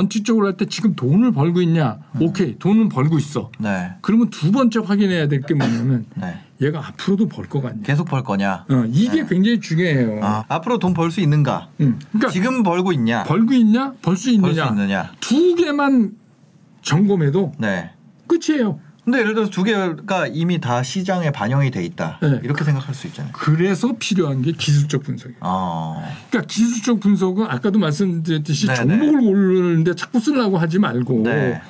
원칙적으로 할 때 지금 돈을 벌고 있냐? 오케이, 돈은 벌고 있어. 네. 그러면 두 번째 확인해야 될 게 뭐냐면 네. 얘가 앞으로도 벌것 같냐? 계속 벌 거냐? 어, 이게 네. 굉장히 중요해요. 아, 앞으로 돈 벌 수 있는가? 음, 그러니까 지금 벌고 있냐? 벌고 있냐? 벌수벌수 있느냐? 있느냐? 두 개만 점검해도 네. 끝이에요. 근데 예를 들어서 두 개가 이미 다 시장에 반영이 돼 있다. 네. 이렇게 생각할 수 있잖아요. 그래서 필요한 게 기술적 분석이에요. 어. 그러니까 기술적 분석은 아까도 말씀드렸듯이 네네. 종목을 고르는데 자꾸 쓰려고 하지 말고 네.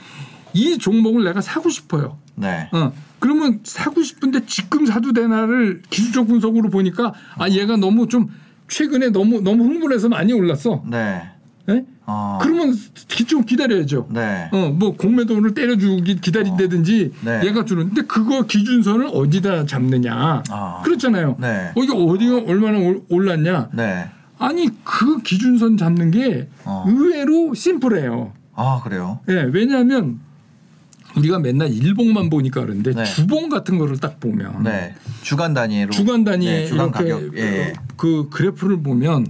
이 종목을 내가 사고 싶어요. 네. 어. 그러면 사고 싶은데 지금 사도 되나를 기술적 분석으로 보니까 아 얘가 너무 좀 최근에 너무 너무 흥분해서 많이 올랐어. 네. 예? 어. 그러면 기- 좀 기다려야죠. 네. 어, 뭐 공매도를 때려주기 기다린다든지 네. 얘가 주는데 그거 기준선을 어디다 잡느냐. 아. 그렇잖아요. 네. 어, 이게 어디가 얼마나 올- 올랐냐. 네. 아니 그 기준선 잡는 게 어. 의외로 심플해요. 아, 그래요? 예, 왜냐하면 우리가 맨날 일봉만 보니까 그런데 네. 주봉 같은 거를 딱 보면 네. 주간 단위로 주간 단위에 네, 주간 가격. 예. 어, 그 그래프를 보면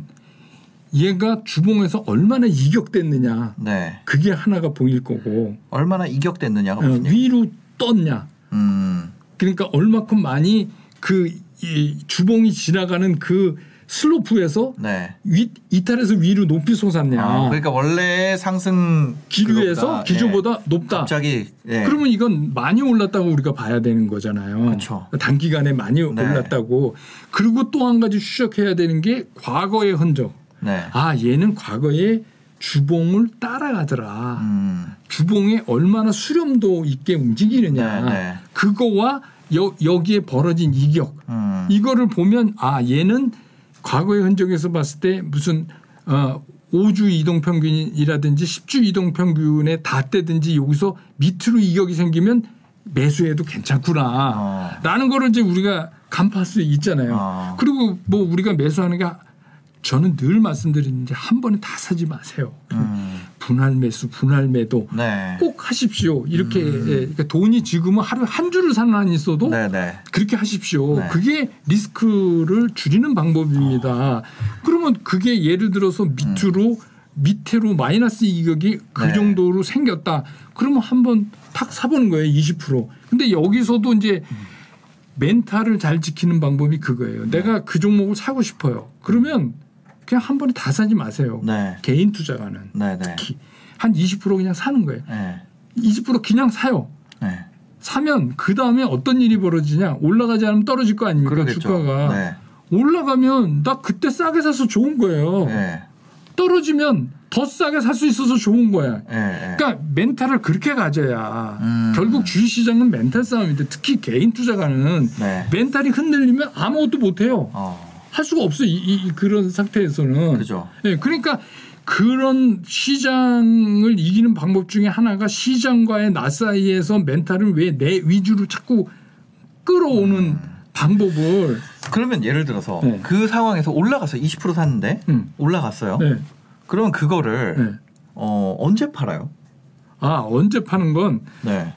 얘가 주봉에서 얼마나 이격됐느냐 네. 그게 하나가 보일 거고 얼마나 이격됐느냐가 어? 위로 떴냐 음. 그러니까 얼마큼 많이 그 이 주봉이 지나가는 그 슬로프에서 네. 위, 이탈해서 위로 높이 솟았냐 아, 그러니까 원래 상승 기류에서 기조보다 예. 높다. 갑자기 예. 그러면 이건 많이 올랐다고 우리가 봐야 되는 거잖아요. 그쵸. 단기간에 많이 네. 올랐다고. 그리고 또 한 가지 추적해야 되는 게 과거의 흔적. 네. 아 얘는 과거에 주봉을 따라가더라. 음. 주봉에 얼마나 수렴도 있게 움직이느냐. 네, 네. 그거와 여, 여기에 벌어진 이격. 음. 이거를 보면 아 얘는 과거의 흔적에서 봤을 때 무슨 어 5주 이동 평균이라든지 10주 이동 평균에 닿대든지 여기서 밑으로 이격이 생기면 매수해도 괜찮구나. 어. 라는 거를 이제 우리가 간파할 수 있잖아요. 어. 그리고 뭐 우리가 매수하는 게 저는 늘 말씀드리는데 한 번에 다 사지 마세요. 음. 분할 매수, 분할 매도 네. 꼭 하십시오. 이렇게 예, 그러니까 돈이 지금은 하루 한 주를 사는 한이 있어도 네, 네. 그렇게 하십시오. 네. 그게 리스크를 줄이는 방법입니다. 어. 그러면 그게 예를 들어서 밑으로 밑으로 마이너스 이격이 그 네. 정도로 생겼다. 그러면 한번 탁 사보는 거예요. 20%. 근데 여기서도 이제 멘탈을 잘 지키는 방법이 그거예요. 내가 그 종목을 사고 싶어요. 그러면 그냥 한 번에 다 사지 마세요. 네. 개인 투자가는 네, 네. 특히 한 20% 그냥 사는 거예요. 네. 20% 그냥 사요. 네. 사면 그 다음에 어떤 일이 벌어지냐 올라가지 않으면 떨어질 거 아닙니까 그러겠죠. 주가가 네. 올라가면 나 그때 싸게 사서 좋은 거예요 네. 떨어지면 더 싸게 살 수 있어서 좋은 거야. 그러니까 멘탈을 그렇게 가져야 음. 결국 주식 시장은 멘탈 싸움인데 특히 개인 투자가는 네. 멘탈이 흔들리면 아무것도 못 해요 어. 할 수가 없어 이, 이- 이 그런 상태에서는 그죠. 예, 그러니까 그런 시장을 이기는 방법 중에 하나가 시장과의 나 사이에서 멘탈을 왜 내 위주로 자꾸 끌어오는 음. 방법을 그러면 예를 들어서 네. 그 상황에서 올라가서 20% 샀는데 음. 올라갔어요. 네, 그러면 그거를 네. 어, 언제 팔아요? 아 언제 파는 건 네.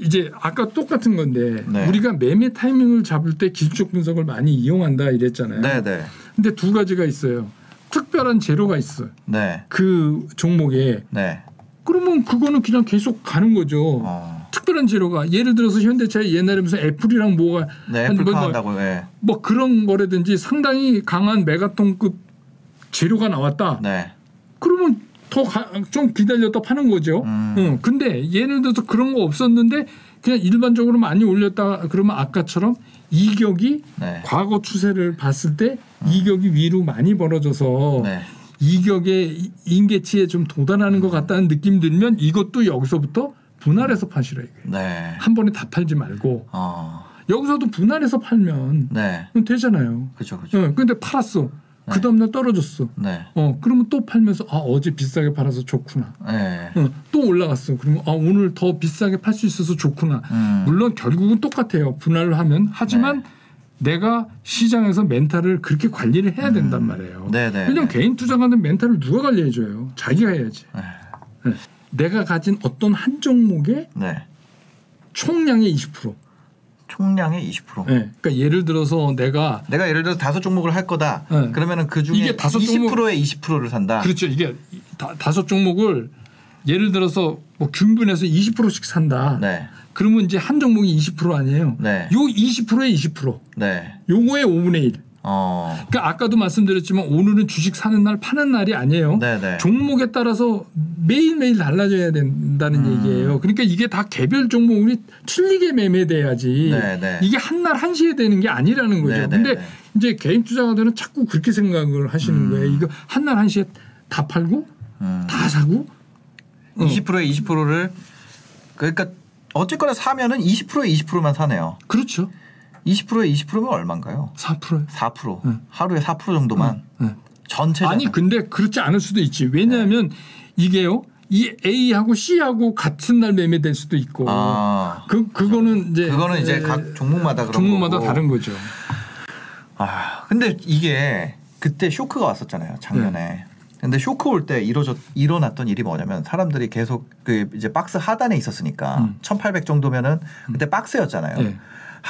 이제 아까 똑같은 건데 네. 우리가 매매 타이밍을 잡을 때 기술적 분석을 많이 이용한다 이랬잖아요. 네, 네. 근데 두 가지가 있어요. 특별한 재료가 있어. 네. 그 종목에 네. 그러면 그거는 그냥 계속 가는 거죠. 어. 특별한 재료가 예를 들어서 현대차 옛날에 무슨 애플이랑 뭐가 네, 한 애플 뭐, 판다고. 네. 뭐 그런 거라든지 상당히 강한 메가톤급 재료가 나왔다. 네. 그러면 더좀 기다렸다 파는 거죠. 음. 응. 근데 예를 들어서 그런 거 없었는데 그냥 일반적으로 많이 올렸다 그러면 아까처럼 이격이 네. 과거 추세를 봤을 때 이격이 위로 많이 벌어져서 네. 이격의 이- 임계치에 좀 도달하는 것 같다는 느낌 들면 이것도 여기서부터 분할해서 파시라 이거예요. 네. 한 번에 다 팔지 말고 어. 여기서도 분할해서 팔면 네. 되잖아요. 그렇죠. 그렇죠. 어, 근데 팔았어. 그 다음날 떨어졌어. 네. 어 그러면 또 팔면서 아 어제 비싸게 팔아서 좋구나. 네. 어, 또 올라갔어. 그러면 아 오늘 더 비싸게 팔 수 있어서 좋구나. 음. 물론 결국은 똑같아요. 분할을 하면 하지만 내가 시장에서 멘탈을 그렇게 관리를 해야 된단 말이에요. 네, 네, 왜냐면 네. 개인 투자가는 멘탈을 누가 관리해줘요? 자기가 해야지. 네. 네. 내가 가진 어떤 한 종목의 네. 총량의 20%. 총량의 20%. 네. 그러니까 예를 들어서 내가 내가 예를 들어 다섯 종목을 할 거다. 네. 그러면은 그 중에 이게 다섯 종목- 20%의 20%를 산다. 그렇죠. 이게 다, 다섯 종목을 예를 들어서 뭐 균분해서 20%씩 산다. 네. 그러면 이제 한 종목이 20% 아니에요. 네. 요 20%에 20%. 네. 요거의 5분의 1. 어. 그러니까 아까도 말씀드렸지만 오늘은 주식 사는 날 파는 날이 아니에요. 네, 네. 종목에 따라서 매일매일 달라져야 된다는 음. 얘기예요. 그러니까 이게 다 개별 종목이 틀리게 매매돼야지. 네, 네. 이게 한 날 한시에 되는 게 아니라는 거죠. 네, 네, 근데 네. 이제 개인 투자가들은 자꾸 그렇게 생각을 하시는 음. 거예요. 이거 한 날 한시에 다 팔고 음. 다 사고 어. 20%의 20%를 그러니까 어쨌거나 사면은 20%의 20%만 사네요. 그렇죠. 20%의 20%면 얼마인가요? 4%요. 4%. 응. 하루에 4% 정도만 네. 전체 아니 근데 그렇지 않을 수도 있지. 왜냐하면 이게요. 이 A하고 C하고 같은 날 매매될 수도 있고. 아. 그 그거는 이제 그거는 이제 에, 각 종목마다 그런 종목마다 거고. 다른 거죠. 아, 근데 이게 그때 쇼크가 왔었잖아요. 작년에. 네. 근데 쇼크 올때 일어졌 일어났던 일이 뭐냐면 사람들이 계속 그 이제 박스 하단에 있었으니까 음. 1800 정도면은 그때 박스였잖아요. 네.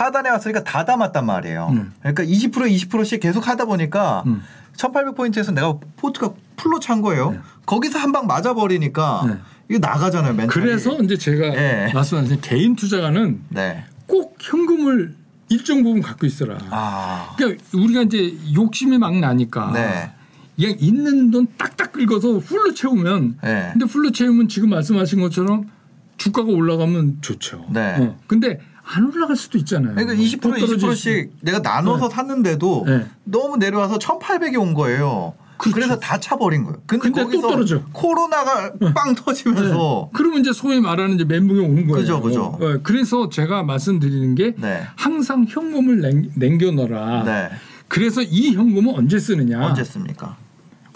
하단에 왔으니까 다 담았단 말이에요. 음. 그러니까 20% 20%씩 계속 하다 보니까 음. 1800포인트에서 내가 포트가 full로 찬 거예요. 네. 거기서 한 방 맞아 버리니까 네. 이거 나가잖아요, 멘탈이. 그래서 이제 제가 예. 말씀하신 개인 투자가는 네. 꼭 현금을 일정 부분 갖고 있어라. 아. 그러니까 우리가 이제 욕심이 막 나니까 네. 그냥 있는 돈 딱딱 긁어서 full로 채우면 네. 근데 full로 채우면 지금 말씀하신 것처럼 주가가 올라가면 좋죠. 네. 어. 근데 안 올라갈 수도 있잖아요. 그러니까 20%또 떨어질 20%씩 내가 나눠서 샀는데도 네. 너무 내려와서 1,800이 온 거예요. 그렇죠. 그래서다 차버린 거예요. 근데, 근데 또 거기서 떨어져. 코로나가 빵 터지면서 네. 그러면 이제 소위 말하는 이제 멘붕이 오는 거예요. 그죠, 그죠. 어, 그래서 제가 말씀드리는 게 네. 항상 현금을 냉, 남겨놔라. 네. 그래서 이 현금은 언제 쓰느냐? 언제 씁니까?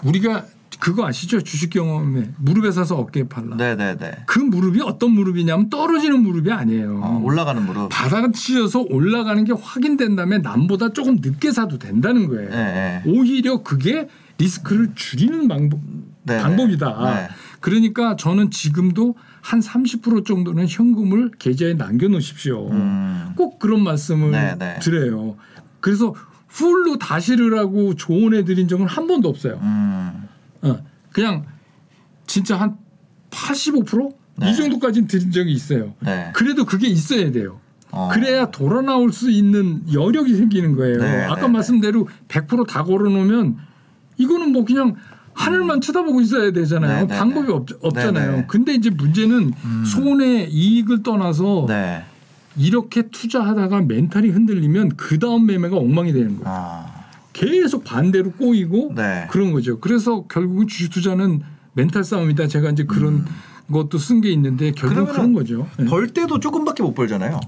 우리가 그거 아시죠? 주식 경험에 무릎에 사서 어깨에 팔라. 네, 네, 네. 그 무릎이 어떤 무릎이냐면 떨어지는 무릎이 아니에요. 어, 올라가는 무릎. 바닥을 치셔서 올라가는 게 확인된 다음에 남보다 조금 늦게 사도 된다는 거예요. 네, 네. 오히려 그게 리스크를 줄이는 방법, 네, 방법이다. 네. 그러니까 저는 지금도 한 30% 정도는 현금을 계좌에 남겨놓으십시오. 음. 꼭 그런 말씀을 네, 네. 드려요. 그래서 풀로 다시르라고 조언해드린 적은 한 번도 없어요. 음. 어, 그냥 진짜 한 85%? 네. 이 정도까지는 드린 적이 있어요. 네. 그래도 그게 있어야 돼요. 어. 그래야 돌아 나올 수 있는 여력이 생기는 거예요. 네, 아까 네, 말씀대로 100%다 걸어 놓으면 이거는 뭐 그냥 하늘만 쳐다보고 있어야 되잖아요. 네, 네, 방법이 네. 없, 없잖아요. 네, 네. 근데 이제 문제는 음. 손해 이익을 떠나서 네. 이렇게 투자하다가 멘탈이 흔들리면 그 다음 매매가 엉망이 되는 거예요. 아. 계속 반대로 꼬이고 네. 그런 거죠. 그래서 결국은 주식 투자는 멘탈 싸움이다. 제가 이제 그런 것도 쓴 게 있는데 결국 음. 그런 거죠. 네. 벌 때도 조금밖에 못 벌잖아요.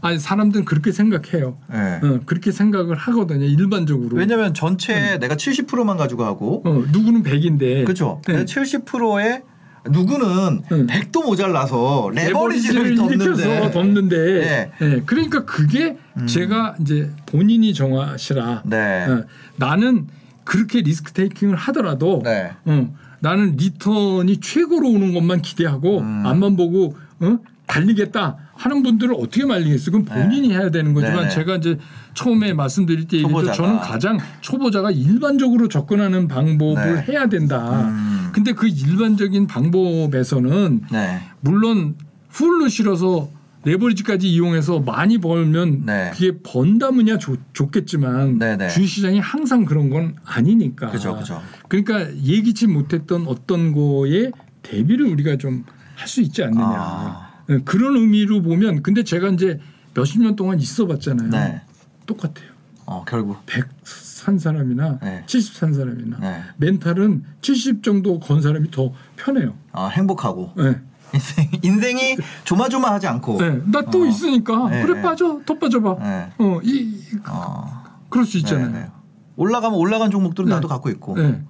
아니 사람들은 그렇게 생각해요. 네. 어, 그렇게 생각을 하거든요. 일반적으로. 왜냐면 전체 내가 70%만 가지고 하고 어, 누구는 100인데. 그렇죠. 네. 70%에 누구는 응. 100도 모자라서 레버리지를 일으켜서 덮는데 덮는데. 네, 그러니까 그게 음. 제가 이제 본인이 정하시라. 네. 어, 나는 그렇게 리스크 테이킹을 하더라도 네. 어, 나는 리턴이 최고로 오는 것만 기대하고 음. 앞만 보고 어? 달리겠다 하는 분들을 어떻게 말리겠어요? 그럼 본인이 해야 되는 거지만 네, 네. 제가 이제 처음에 말씀드릴 때 얘기했죠. 저는 가장 초보자가 일반적으로 접근하는 방법을 네. 해야 된다. 음. 근데 그 일반적인 방법에서는 네. 물론 풀로 실어서 레버리지까지 이용해서 많이 벌면 네. 그게 번다면야 좋, 좋겠지만 네, 네. 주식시장이 항상 그런 건 아니니까. 그죠, 그죠. 그러니까 예기치 못했던 어떤 거에 대비를 우리가 좀 할 수 있지 않느냐. 아. 네, 그런 의미로 보면 근데 제가 이제 몇십 년 동안 있어 봤잖아요. 네. 똑같아요. 어, 결국. 100산 사람이나 네. 70산 사람이나 네. 멘탈은 70 정도 건 사람이 더 편해요. 아, 행복하고 네. 인생, 인생이 조마조마하지 않고. 네. 나또 어. 있으니까 네, 그래 네. 빠져 더 빠져봐. 네. 어, 이, 이- 어. 그럴 수 있잖아요. 네, 네. 올라가면 올라간 종목들은 네. 나도 갖고 있고. 네.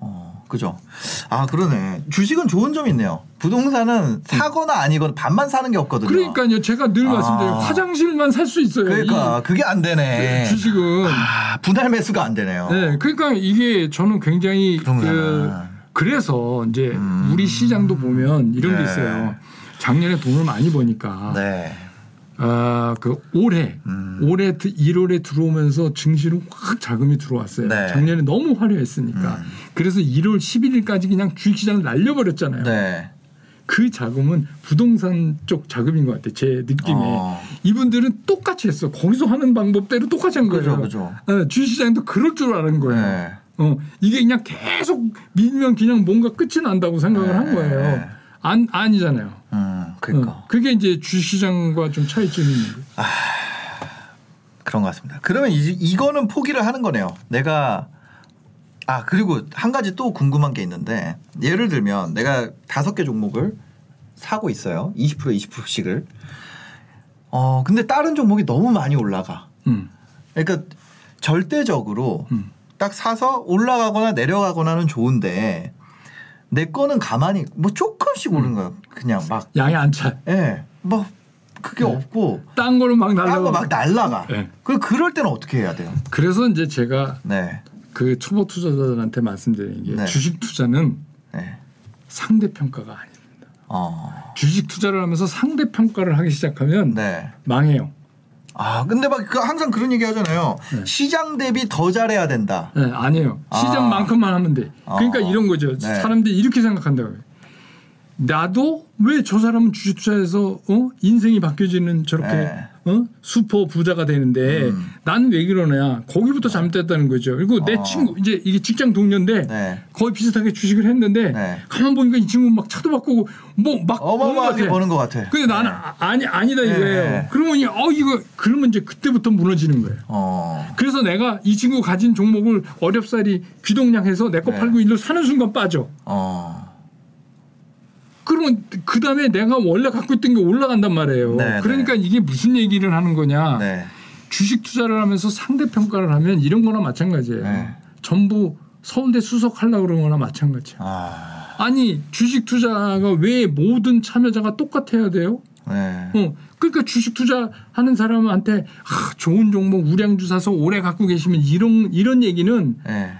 어, 그죠. 아, 그러네. 주식은 좋은 점이 있네요. 부동산은 사거나 아니거나 반만 사는 게 없거든요. 그러니까요. 제가 늘 아. 말씀드려요. 화장실만 살 수 있어요. 그러니까 그게 안이 되네. 주식은. 아, 분할 매수가 안 되네요. 네. 그러니까 이게 저는 굉장히. 그 그래서 이제 음. 우리 시장도 보면 이런 게 네. 있어요. 작년에 돈을 많이 버니까 네. 아, 그 올해 음. 올해 1월에 들어오면서 증시로 확 자금이 들어왔어요. 네. 작년에 너무 화려했으니까. 음. 그래서 1월 11일까지 그냥 주식시장을 날려버렸잖아요. 네. 그 자금은 부동산 쪽 자금인 것 같아요. 제 느낌에. 어. 이분들은 똑같이 했어. 거기서 하는 방법대로 똑같이 한 거예요. 그죠, 그죠. 어, 주식시장도 그럴 줄 아는 거예요. 네. 어, 이게 그냥 계속 밀면 그냥 뭔가 끝이 난다고 생각을 한 네. 거예요. 안, 아니잖아요. 음, 그러니까. 어, 그게 이제 주식시장과 좀 차이점이 있는 거예요. 그런 것 같습니다. 그러면 이, 이거는 포기를 하는 거네요. 내가 아 그리고 한 가지 또 궁금한 게 있는데 예를 들면 내가 다섯 개 종목을 사고 있어요. 20% 20%씩을. 어 근데 다른 종목이 너무 많이 올라가. 음. 그러니까 절대적으로 음. 딱 사서 올라가거나 내려가거나는 좋은데 내 거는 가만히 뭐 조금씩 오른 거예요. 그냥 막 양이 안 차. 예. 뭐 그게 네. 없고 딴 거로 막 날라가. 딴거막 날라가. 네. 그 그럴 때는 어떻게 해야 돼요? 그래서 이제 제가 네. 그 초보 투자자들한테 말씀드리는 게 네. 주식 투자는 네. 상대 평가가 아닙니다. 어. 주식 투자를 하면서 상대 평가를 하기 시작하면 네. 망해요. 아, 근데 막 그 항상 그런 얘기 하잖아요. 네. 시장 대비 더 잘해야 된다. 네, 아니에요. 아. 시장만큼만 하면 돼. 그러니까 어. 이런 거죠. 네. 사람들이 이렇게 생각한다고요. 나도 왜 저 사람은 주식 투자해서 어? 인생이 바뀌어지는 저렇게 네. 어? 슈퍼 부자가 되는데 음. 나는 왜 그러냐? 거기부터 잘못됐다는 거죠. 그리고 내 어. 친구 이제 이게 직장 동료인데 네. 거의 비슷하게 주식을 했는데 네. 가만 보니까 이 친구 막 차도 바꾸고 뭐막 어마어마하게 버는 것 같아. 근데 나는 아, 아니 아니다 이거예요. 네. 그러면 이- 어 이거 그러면 이제 그때부터 무너지는 거예요. 어. 그래서 내가 이 친구 가진 종목을 어렵사리 귀동냥해서 내거 네. 팔고 일로 사는 순간 빠져. 어. 그러면 그 다음에 내가 원래 갖고 있던 게 올라간단 말이에요. 네, 그러니까 이게 무슨 얘기를 하는 거냐? 네. 주식 투자를 하면서 상대 평가를 하면 이런 거나 마찬가지예요. 네. 전부 서울대 수석하려고 그런 거나 마찬가지야. 아. 아니 주식 투자가 왜 모든 참여자가 똑같아야 돼요? 네. 어, 그러니까 주식 투자하는 사람한테 아, 좋은 종목 우량주 사서 오래 갖고 계시면 이런 이런 얘기는 네.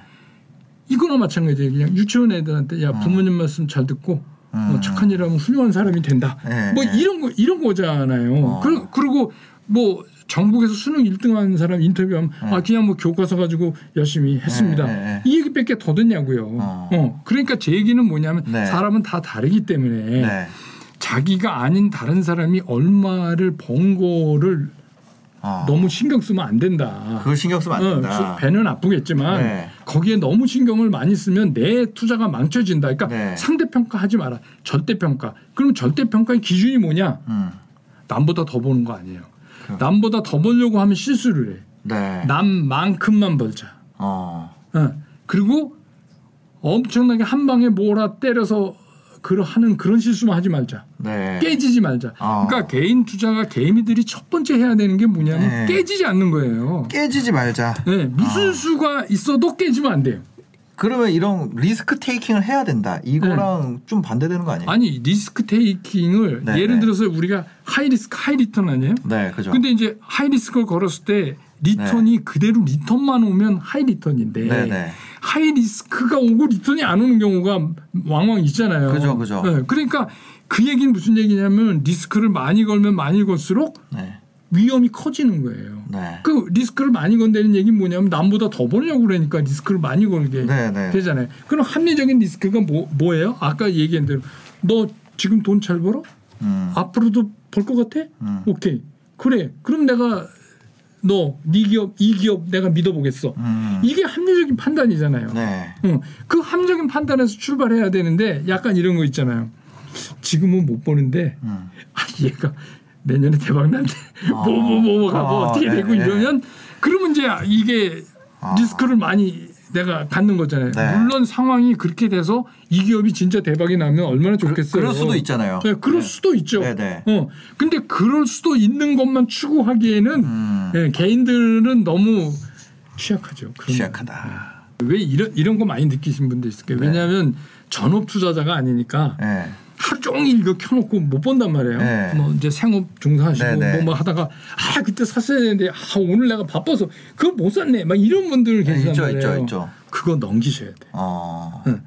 이거나 마찬가지예요. 그냥 유치원 애들한테 야 부모님 말씀 잘 듣고 어, 음. 착한 일 하면 훌륭한 사람이 된다. 네, 뭐 네. 이런 거 이런 거잖아요. 어. 그, 그리고 뭐 전국에서 수능 1등하는 사람 인터뷰하면 아 그냥 뭐 교과서 가지고 열심히 했습니다. 네, 네, 네. 이 얘기밖에 더 듣냐고요. 어. 어. 그러니까 제 얘기는 뭐냐면 네. 사람은 다 다르기 때문에 네. 자기가 아닌 다른 사람이 얼마를 번 거를 어. 너무 신경 쓰면 안 된다. 그걸 신경 쓰면 안 어, 된다. 배는 아프겠지만 네. 거기에 너무 신경을 많이 쓰면 내 투자가 망쳐진다. 그러니까 네. 상대 평가 하지 마라. 절대 평가. 그럼 절대 평가의 기준이 뭐냐? 음. 남보다 더 버는 거 아니에요. 그럼. 남보다 더 벌려고 하면 실수를 해. 네. 남만큼만 벌자. 어. 어. 그리고 엄청나게 한 방에 몰아 때려서 그러 하는 그런 실수만 하지 말자. 네. 깨지지 말자. 어. 그러니까 개인 투자가 개미들이 첫 번째 해야 되는 게 뭐냐면 네. 깨지지 않는 거예요. 깨지지 말자. 네, 무슨 아. 수가 있어도 깨지면 안 돼요. 그러면 이런 risk taking을 해야 된다. 이거랑 좀 반대되는 거 아니에요? 네. 아니 risk taking을 네, 예를 네. 들어서 우리가 high risk high return 아니에요? 네, 그죠. 근데 이제 high risk를 걸었을 때 return이 그대로 return만 오면 high return인데 네, 네. high risk가 오고 return이 안 오는 경우가 왕왕 있잖아요. 그죠, 그죠. 네, 그러니까 그 얘기는 무슨 얘기냐면 리스크를 많이 걸면 많이 걸수록 네. 위험이 커지는 거예요. 네. 그 리스크를 많이 건다는 얘기는 뭐냐면 남보다 더 벌려고 그러니까 리스크를 많이 걸게 네, 네. 되잖아요. 그럼 합리적인 리스크가 뭐, 뭐예요? 아까 얘기한 대로 너 지금 돈 잘 벌어? 음. 앞으로도 벌 것 같아? 음. 오케이. 그래. 그럼 내가 너, 네 기업, 이 기업 내가 믿어보겠어. 음. 이게 합리적인 판단이잖아요. 네. 응. 그 합리적인 판단에서 출발해야 되는데 약간 이런 거 있잖아요. 지금은 못 버는데 음. 아, 얘가 내년에 대박. 아. 뭐뭐 뭐가 뭐 아, 어떻게 네, 되고 네. 이러면 그러면 이제 이게 아. 리스크를 많이 내가 갖는 거잖아요. 네. 물론 상황이 그렇게 돼서 이 기업이 진짜 대박이 나면 얼마나 좋겠어요. 그 럴 수도 있잖아요. 네, 그럴 네. 수도 있죠. 네, 네. 어. 근데 그럴 수도 있는 것만 추구하기에는 음. 예, 개인들은 너무 취약하죠. 취약하다. 왜 이런 이런 거 많이 느끼신 분도 있을 거예요. 네. 왜냐하면 전업 투자자가 아니니까 예. 하루 종일 이거 켜놓고 못 본단 말이에요. 네. 뭐 이제 생업 종사하시고 네, 네. 뭐, 뭐 하다가 아 그때 샀어야 되는데 아 오늘 내가 바빠서 그거 못 샀네. 막 이런 분들 계시단 네, 있죠, 말이에요. 있죠, 있죠. 그거 넘기셔야 돼. 어. 응.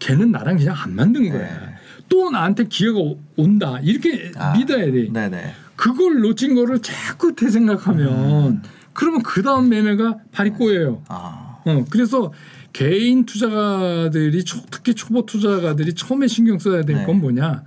걔는 나랑 그냥 안 만든 거야. 네. 또 나한테 기회가 오- 온다. 이렇게 아, 믿어야 돼. 네네. 그걸 놓친 거를 자꾸 되생각하면 음. 그러면 그 다음 매매가 발이 꼬여요. 아. 어, 그래서 개인 투자가들이 초- 특히 초보 투자가들이 처음에 신경 써야 될 네. 건 뭐냐?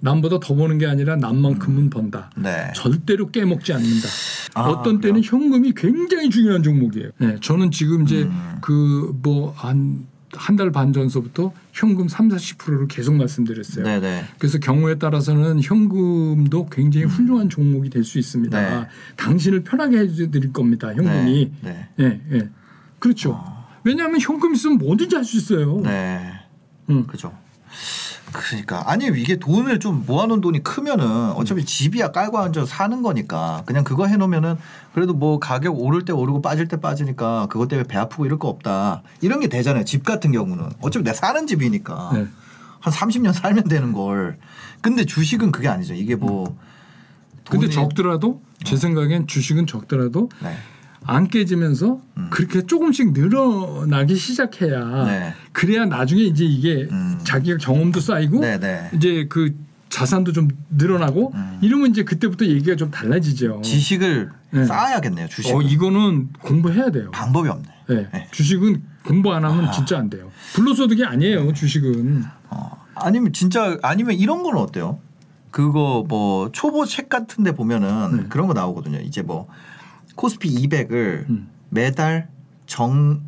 남보다 더 버는 게 아니라 남만큼은 번다. 네. 절대로 깨먹지 않는다. 아, 어떤 때는 현금이 굉장히 중요한 종목이에요. 네, 저는 지금 이제 음. 그뭐 한 한 달 반 전서부터 현금 3, 40%를 계속 말씀드렸어요. 네네. 그래서 경우에 따라서는 현금도 굉장히 훌륭한 종목이 될 수 있습니다. 음. 네. 당신을 편하게 해드릴 겁니다. 현금이. 네. 예, 예. 그렇죠. 왜냐하면 현금 있으면 뭐든지 할 수 있어요. 네. 응. 그죠. 그러니까 아니 이게 돈을 좀 모아놓은 돈이 크면은 어차피 집이야 깔고 앉아 사는 거니까 그냥 그거 해놓으면은 그래도 뭐 가격 오를 때 오르고 빠질 때 빠지니까 그것 때문에 배 아프고 이럴 거 없다 이런 게 되잖아요 집 같은 경우는 어차피 내가 사는 집이니까 네. 한 30년 살면 되는 걸 근데 주식은 그게 아니죠 이게 뭐 근데 적더라도 제 생각엔 주식은 적더라도 네. 안 깨지면서 음. 그렇게 조금씩 늘어나기 시작해야 네. 그래야 나중에 이제 이게 음. 자기가 경험도 쌓이고 네네 이제 그 자산도 좀 늘어나고 음. 이러면 이제 그때부터 얘기가 좀 달라지죠. 지식을 네. 쌓아야겠네요 주식 어 이거는 공부해야 돼요. 방법이 없네 네. 네. 주식은 공부 안 하면 아. 진짜 안 돼요. 불로소득이 아니에요. 주식은. 어, 아니면 진짜 아니면 이런 거는 어때요? 그거 뭐 초보 책 같은데 보면은 네. 그런 거 나오거든요. 이제 뭐 코스피 200을 음. 매달 정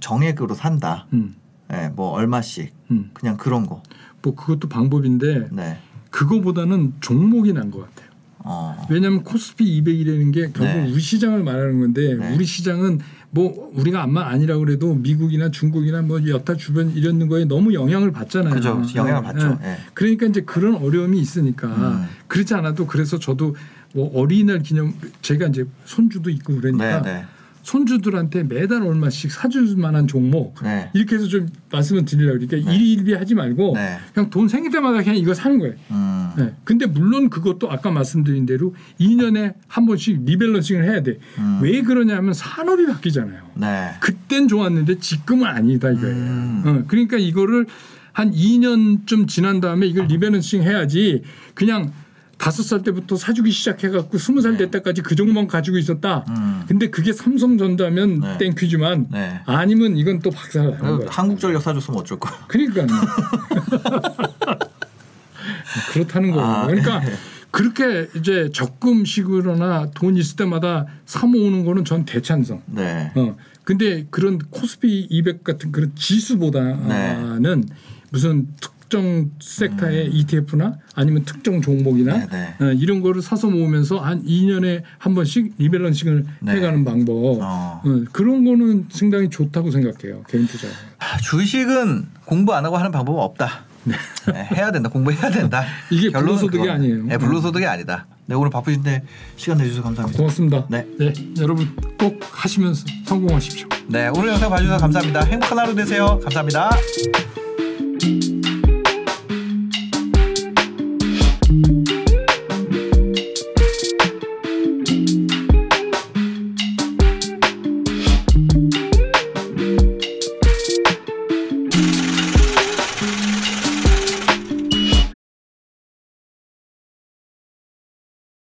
정액으로 산다. 음. 예, 뭐 얼마씩 음. 그냥 그런 거. 뭐 그것도 방법인데 네. 그거보다는 종목이 난 것 같아요. 어. 왜냐하면 코스피 200이라는 게 결국 네. 우리 시장을 말하는 건데 네. 우리 시장은 뭐 우리가 암만 아니라 그래도 미국이나 중국이나 뭐 여타 주변 이런 거에 너무 영향을 받잖아요. 그죠. 영향을 네. 받죠. 네. 예. 그러니까 이제 그런 어려움이 있으니까 음. 그렇지 않아도 그래서 저도 뭐 어린이날 기념 제가 이제 손주도 있고 그러니까 네, 네. 손주들한테 매달 얼마씩 사줄 만한 종목 네. 이렇게 해서 좀 말씀을 드리려고 그러니까 네. 일일비 하지 말고 네. 그냥 돈 생길 때마다 그냥 이거 사는 거예요. 음. 네. 근데 물론 그것도 아까 말씀드린 대로 2년에 한 번씩 rebalancing을 해야 돼. 음. 왜 그러냐면 산업이 바뀌잖아요. 네. 그땐 좋았는데 지금은 아니다 이거예요. 음. 어, 그러니까 이거를 한 2년쯤 지난 다음에 이걸 rebalancing 해야지 그냥 다섯 살 때부터 사주기 시작해갖고 스무 살될 때까지 그 종목만 가지고 있었다. 네. 음. 근데 그게 삼성전자면 네. thank you지만 네. 아니면 이건 또 박살나는 그 거예요. 한국전력 사줬으면 어쩔 거야. 그러니까 그렇다는 거예요. 아, 그러니까 네. 그렇게 이제 적금식으로나 돈 있을 때마다 사 모으는 거는 전 대찬성. 네. 어. 근데 그런 코스피 200 같은 그런 지수보다는 무슨 특 정 섹터의 ETF나 아니면 특정 종목이나 음. 네, 어, 이런 거를 사서 모으면서 한 2년에 한 번씩 리밸런싱을 네. 해가는 방법 어. 어, 그런 거는 상당히 좋다고 생각해요 개인 투자. 아, 주식은 공부 안 하고 하는 방법은 없다. 네, 해야 된다. 공부해야 된다. 이게 불로소득이. 아니에요. 네, 불로소득이 아니다. 네, 오늘 바쁘신데 시간 내주셔서 감사합니다. 고맙습니다. 네. 여러분 꼭 하시면서 성공하십시오. 네, 오늘 영상 봐주셔서 감사합니다. 행복한 하루 되세요. 감사합니다.